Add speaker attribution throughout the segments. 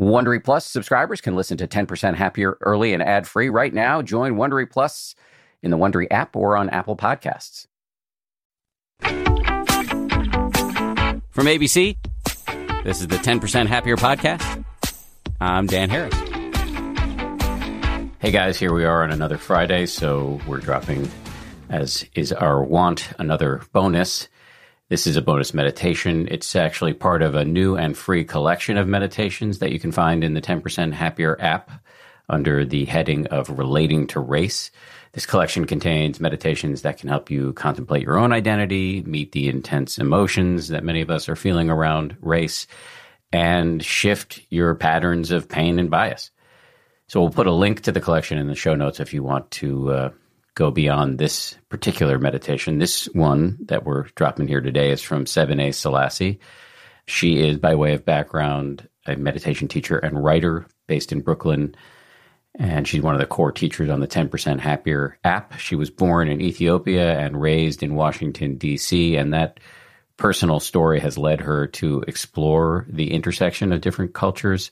Speaker 1: Wondery Plus subscribers can listen to 10% Happier early and ad free right now. Join Wondery Plus in the Wondery app or on Apple Podcasts. From ABC, this is the 10% Happier podcast. I'm Dan Harris. Hey guys, here we are on another Friday. So we're dropping, as is our want, another bonus. This is a bonus meditation. It's actually part of a new and free collection of meditations that you can find in the 10% Happier app under the heading of Relating to Race. This collection contains meditations that can help you contemplate your own identity, meet the intense emotions that many of us are feeling around race, and shift your patterns of pain and bias. So we'll put a link to the collection in the show notes if you want to uh, go beyond this particular meditation. This one that we're dropping here today is from Sebene Selassie. She is, by way of background, a meditation teacher and writer based in Brooklyn. And she's one of the core teachers on the 10% Happier app. She was born in Ethiopia and raised in Washington, D.C. And that personal story has led her to explore the intersection of different cultures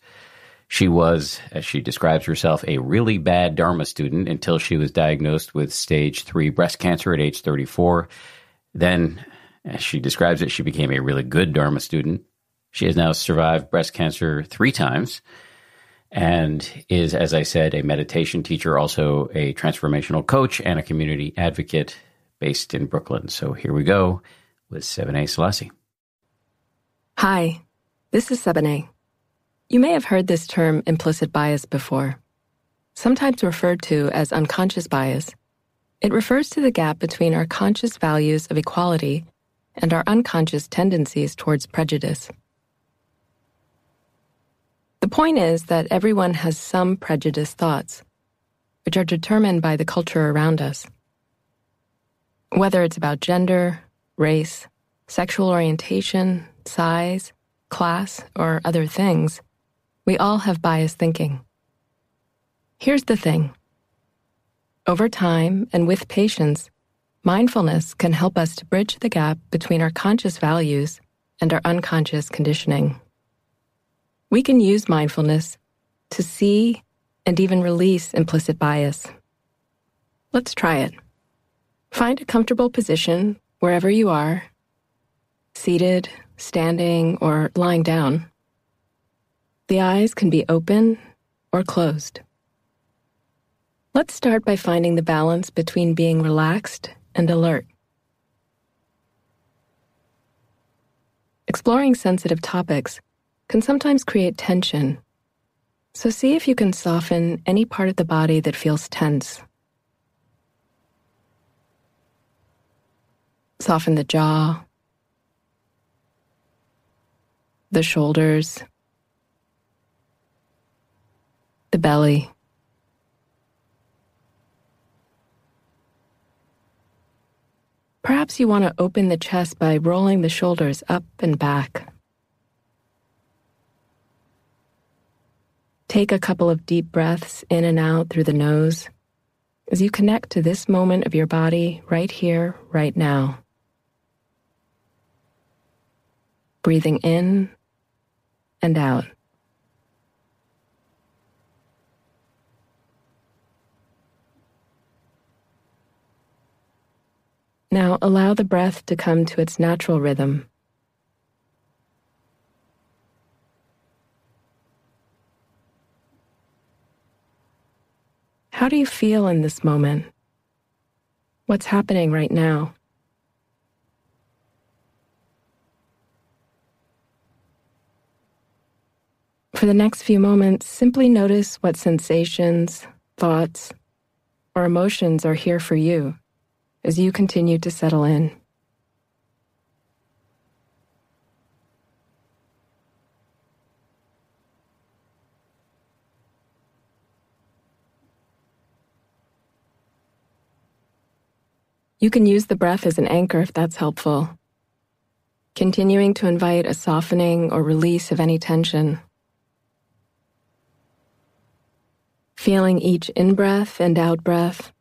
Speaker 1: she was, as she describes herself, a really bad Dharma student until she was diagnosed with stage three breast cancer at age 34. Then, as she describes it, she became a really good Dharma student. She has now survived breast cancer three times and is, as I said, a meditation teacher, also a transformational coach and a community advocate based in Brooklyn. So here we go with Sebene Selassie.
Speaker 2: Hi, this is Sebene. You may have heard this term implicit bias before. Sometimes referred to as unconscious bias, it refers to the gap between our conscious values of equality and our unconscious tendencies towards prejudice. The point is that everyone has some prejudiced thoughts, which are determined by the culture around us. Whether it's about gender, race, sexual orientation, size, class, or other things, we all have biased thinking. Here's the thing over time and with patience, mindfulness can help us to bridge the gap between our conscious values and our unconscious conditioning. We can use mindfulness to see and even release implicit bias. Let's try it. Find a comfortable position wherever you are, seated, standing, or lying down. The eyes can be open or closed. Let's start by finding the balance between being relaxed and alert. Exploring sensitive topics can sometimes create tension, so see if you can soften any part of the body that feels tense. Soften the jaw, the shoulders, the belly. Perhaps you want to open the chest by rolling the shoulders up and back. Take a couple of deep breaths in and out through the nose as you connect to this moment of your body right here, right now. Breathing in and out. Now allow the breath to come to its natural rhythm. How do you feel in this moment? What's happening right now? For the next few moments, simply notice what sensations, thoughts, or emotions are here for you as you continue to settle in. You can use the breath as an anchor if that's helpful. Continuing to invite a softening or release of any tension. Feeling each in breath and out breath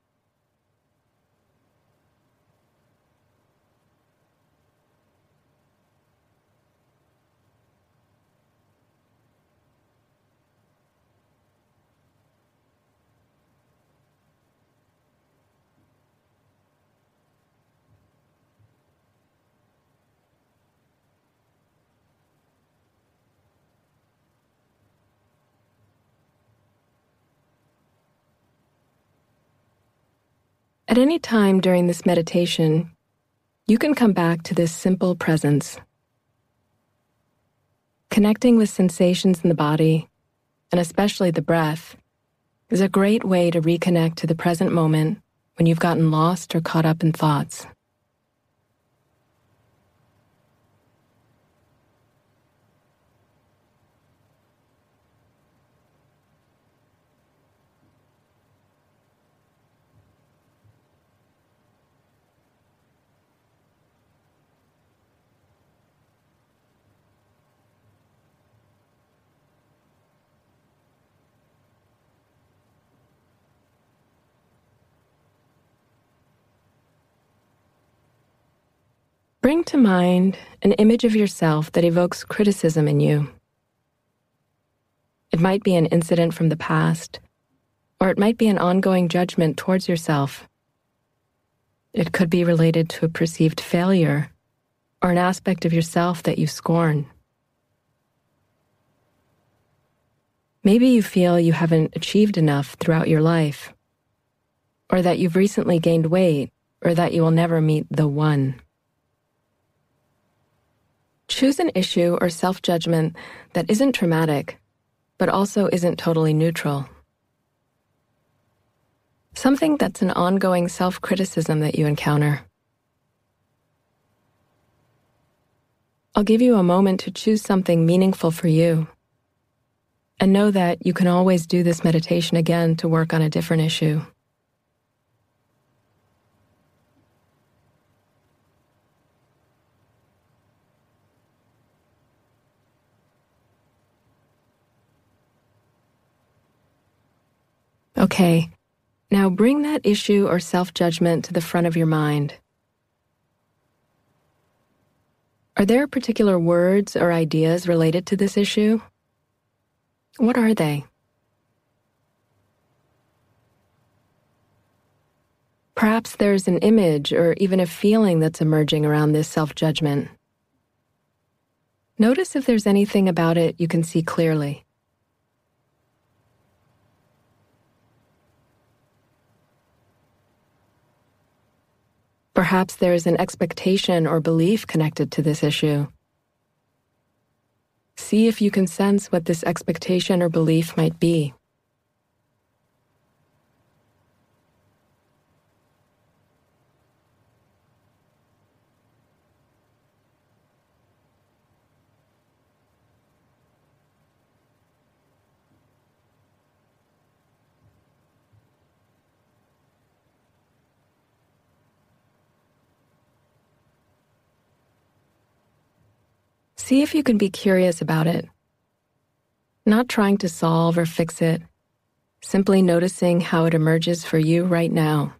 Speaker 2: At any time during this meditation, you can come back to this simple presence. Connecting with sensations in the body, and especially the breath, is a great way to reconnect to the present moment when you've gotten lost or caught up in thoughts. Bring to mind an image of yourself that evokes criticism in you. It might be an incident from the past, or it might be an ongoing judgment towards yourself. It could be related to a perceived failure or an aspect of yourself that you scorn. Maybe you feel you haven't achieved enough throughout your life, or that you've recently gained weight, or that you will never meet the one. Choose an issue or self judgment that isn't traumatic, but also isn't totally neutral. Something that's an ongoing self criticism that you encounter. I'll give you a moment to choose something meaningful for you. And know that you can always do this meditation again to work on a different issue. Okay, now bring that issue or self judgment to the front of your mind. Are there particular words or ideas related to this issue? What are they? Perhaps there's an image or even a feeling that's emerging around this self judgment. Notice if there's anything about it you can see clearly. Perhaps there is an expectation or belief connected to this issue. See if you can sense what this expectation or belief might be. See if you can be curious about it. Not trying to solve or fix it, simply noticing how it emerges for you right now.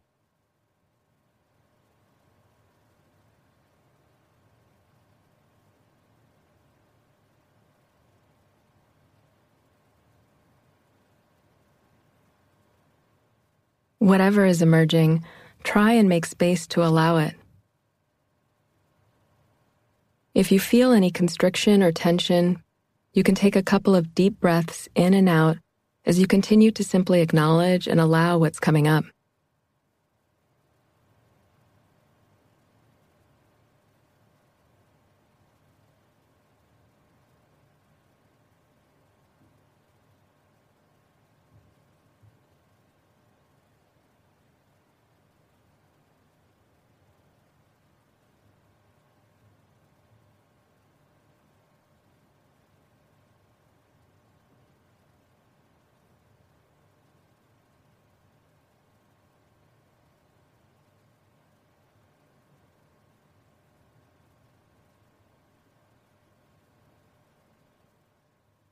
Speaker 2: Whatever is emerging, try and make space to allow it. If you feel any constriction or tension, you can take a couple of deep breaths in and out as you continue to simply acknowledge and allow what's coming up.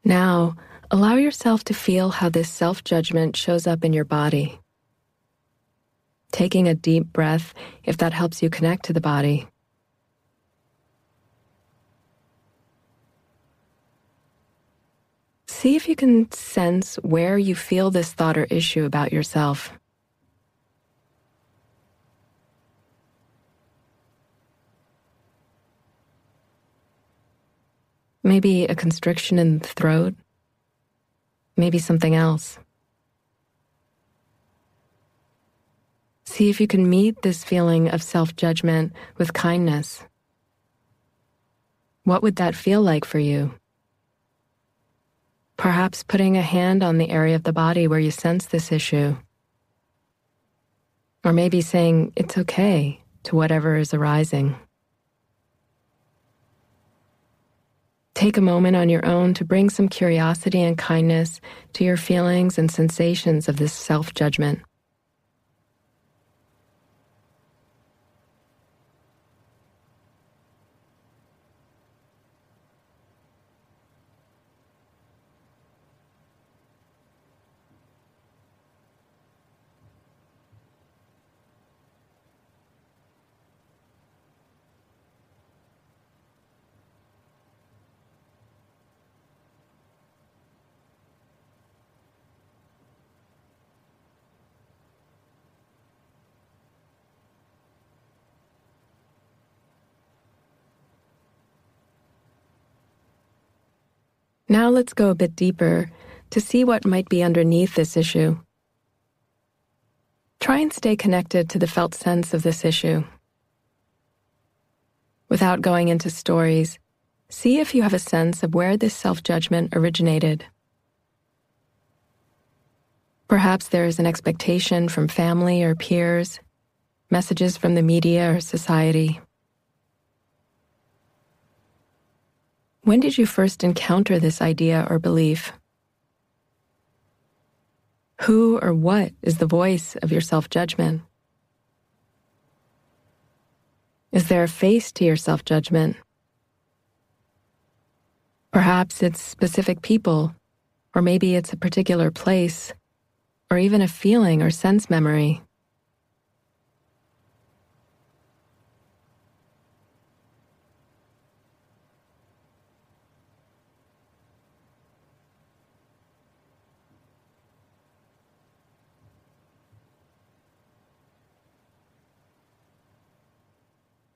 Speaker 2: Now, allow yourself to feel how this self judgment shows up in your body. Taking a deep breath if that helps you connect to the body. See if you can sense where you feel this thought or issue about yourself. Maybe a constriction in the throat. Maybe something else. See if you can meet this feeling of self judgment with kindness. What would that feel like for you? Perhaps putting a hand on the area of the body where you sense this issue. Or maybe saying, it's okay to whatever is arising. Take a moment on your own to bring some curiosity and kindness to your feelings and sensations of this self judgment. Now let's go a bit deeper to see what might be underneath this issue. Try and stay connected to the felt sense of this issue. Without going into stories, see if you have a sense of where this self judgment originated. Perhaps there is an expectation from family or peers, messages from the media or society. When did you first encounter this idea or belief? Who or what is the voice of your self judgment? Is there a face to your self judgment? Perhaps it's specific people, or maybe it's a particular place, or even a feeling or sense memory.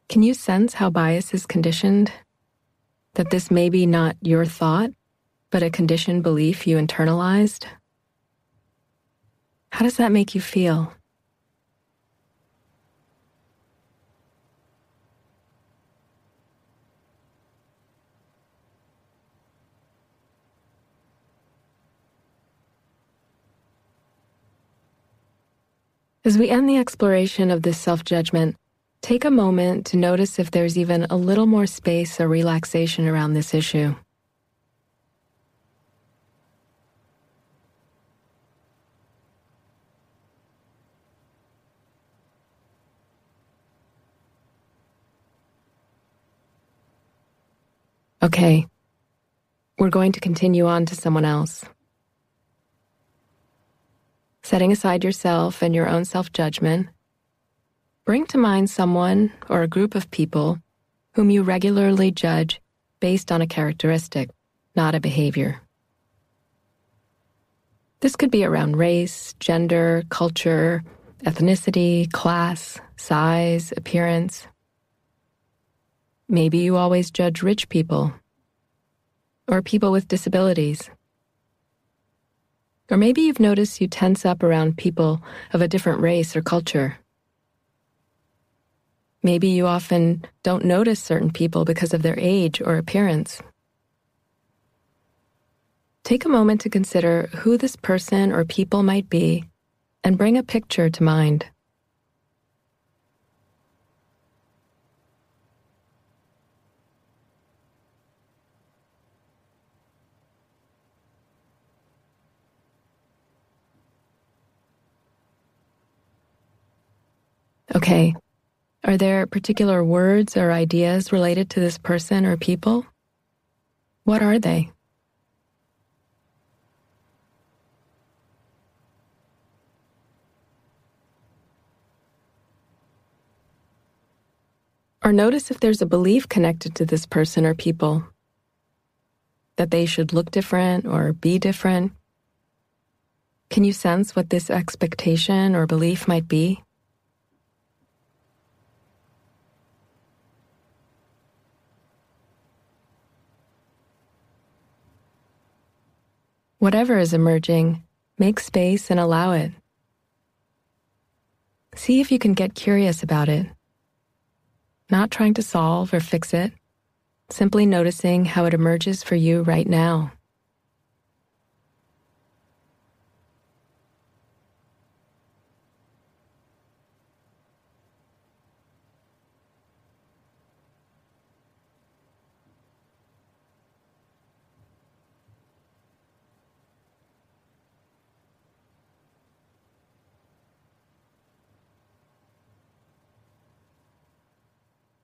Speaker 2: Can you sense how bias is conditioned? That this may be not your thought, but a conditioned belief you internalized? How does that make you feel? As we end the exploration of this self judgment, Take a moment to notice if there's even a little more space or relaxation around this issue. Okay, we're going to continue on to someone else. Setting aside yourself and your own self judgment Bring to mind someone or a group of people whom you regularly judge based on a characteristic, not a behavior. This could be around race, gender, culture, ethnicity, class, size, appearance. Maybe you always judge rich people or people with disabilities. Or maybe you've noticed you tense up around people of a different race or culture. Maybe you often don't notice certain people because of their age or appearance. Take a moment to consider who this person or people might be and bring a picture to mind. Okay, are there particular words or ideas related to this person or people? What are they? Or notice if there's a belief connected to this person or people that they should look different or be different. Can you sense what this expectation or belief might be? Whatever is emerging, make space and allow it. See if you can get curious about it. Not trying to solve or fix it, simply noticing how it emerges for you right now.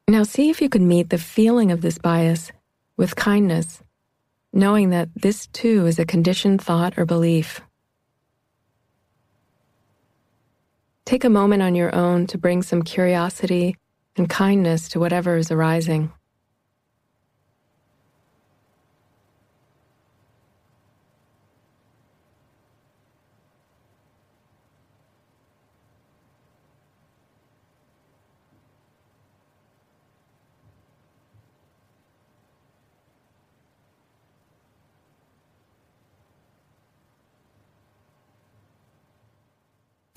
Speaker 2: Now see if you can meet the feeling of this bias with kindness, knowing that this too is a conditioned thought or belief. Take a moment on your own to bring some curiosity and kindness to whatever is arising.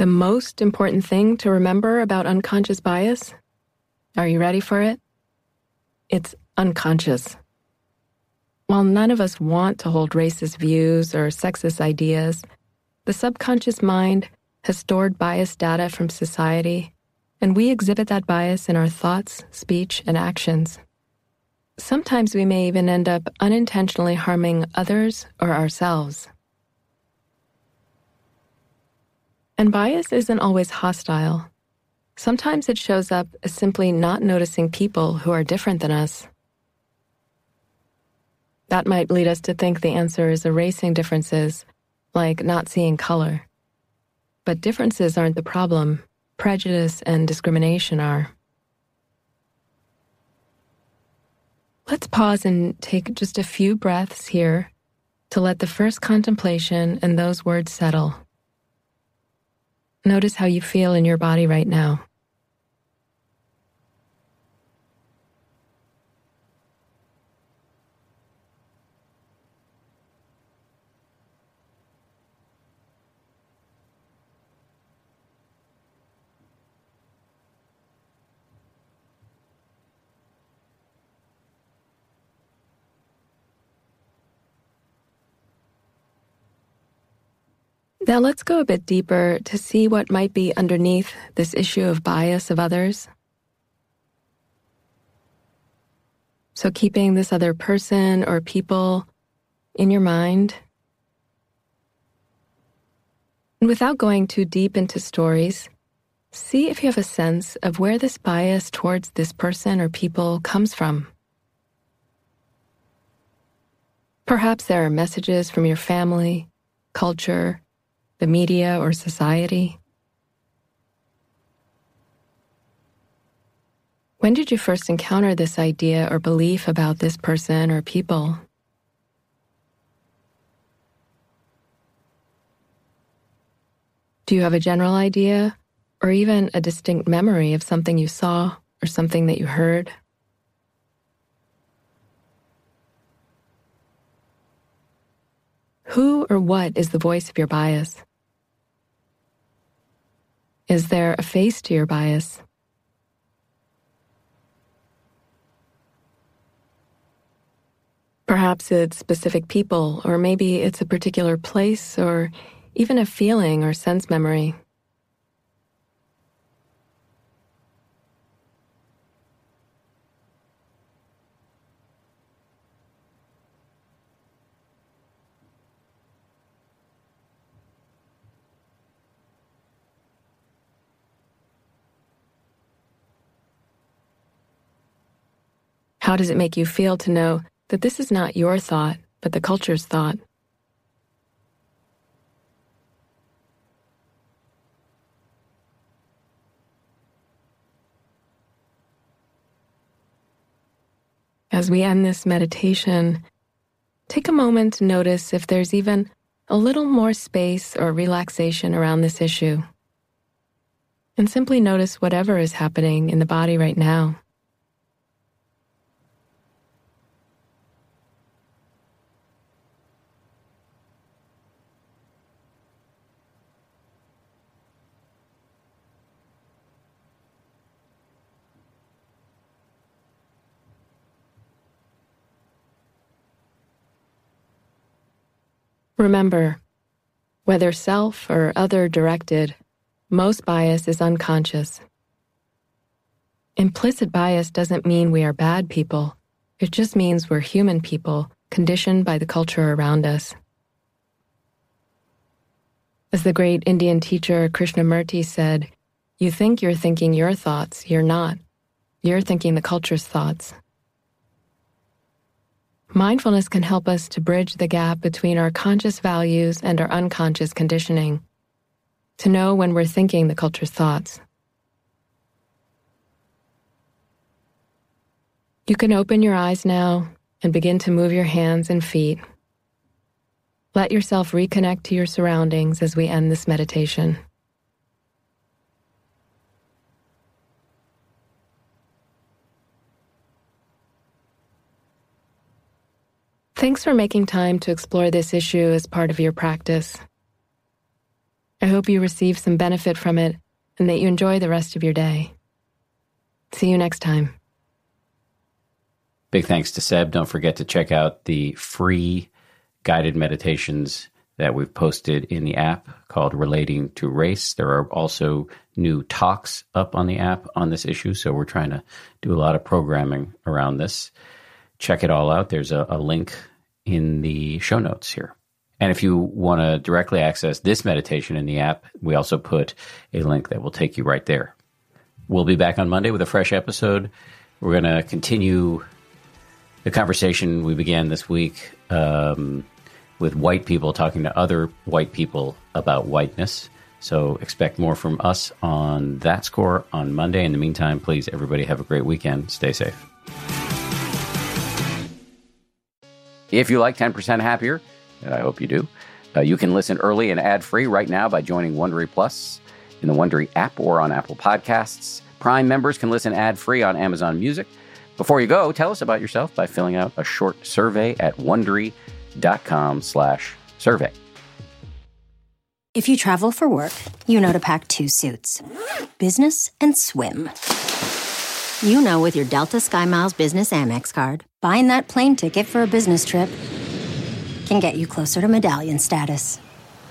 Speaker 2: Most important thing to remember about unconscious bias? Are you ready for it? It's unconscious. While none of us want to hold racist views or sexist ideas, the subconscious mind has stored bias data from society, and we exhibit that bias in our thoughts, speech, and actions. Sometimes we may even end up unintentionally harming others or ourselves. And bias isn't always hostile. Sometimes it shows up as simply not noticing people who are different than us. That might lead us to think the answer is erasing differences, like not seeing color. But differences aren't the problem, prejudice and discrimination are. Let's pause and take just a few breaths here to let the first contemplation and those words settle. Notice how you feel in your body right now. Now let's go a bit deeper to see what might be underneath this issue of bias of others. So, keeping this other person or people in your mind. And without going too deep into stories, see if you have a sense of where this bias towards this person or people comes from. Perhaps there are messages from your family, culture, the media, or society? When did you first encounter this idea or belief about this person or people? Do you have a general idea or even a distinct memory of something you saw or something that you heard? Who or what is the voice of your bias? Is there a face to your bias? Perhaps it's specific people, or maybe it's a particular place, or even a feeling or sense memory. How does it make you feel to know that this is not your thought, but the culture's thought? As we end this meditation, take a moment to notice if there's even a little more space or relaxation around this issue. And simply notice whatever is happening in the body right now. Remember, whether self or other directed, most bias is unconscious. Implicit bias doesn't mean we are bad people. It just means we're human people conditioned by the culture around us. As the great Indian teacher Krishnamurti said, you think you're thinking your thoughts, you're not. You're thinking the culture's thoughts. Mindfulness can help us to bridge the gap between our conscious values and our unconscious conditioning, to know when we're thinking the culture's thoughts. You can open your eyes now and begin to move your hands and feet. Let yourself reconnect to your surroundings as we end this meditation. Thanks for making time to explore this issue as part of your practice. I hope you receive some benefit from it and that you enjoy the rest of your day. See you next time.
Speaker 1: Big thanks to Seb. Don't forget to check out the free guided meditations that we've posted in the app called Relating to Race. There are also new talks up on the app on this issue, so we're trying to do a lot of programming around this. Check it all out. There's a, a link in the show notes here. And if you want to directly access this meditation in the app, we also put a link that will take you right there. We'll be back on Monday with a fresh episode. We're going to continue the conversation we began this week um, with white people talking to other white people about whiteness. So expect more from us on that score on Monday. In the meantime, please, everybody have a great weekend. Stay safe. If you like 10% Happier, and I hope you do, uh, you can listen early and ad free right now by joining Wondery Plus in the Wondery app or on Apple Podcasts. Prime members can listen ad free on Amazon Music. Before you go, tell us about yourself by filling out a short survey at wondery.com slash survey.
Speaker 3: If you travel for work, you know to pack two suits business and swim. You know, with your Delta SkyMiles Business Amex card, buying that plane ticket for a business trip can get you closer to medallion status.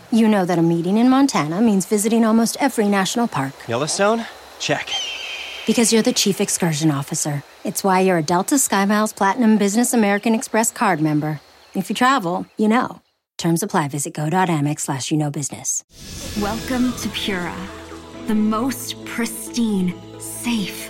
Speaker 3: You know that a meeting in Montana means visiting almost every national park.
Speaker 4: Yellowstone? Check.
Speaker 3: Because you're the chief excursion officer. It's why you're a Delta SkyMiles Platinum Business American Express card member. If you travel, you know. Terms apply. Visit go.amex slash you know business.
Speaker 5: Welcome to Pura, the most pristine, safe,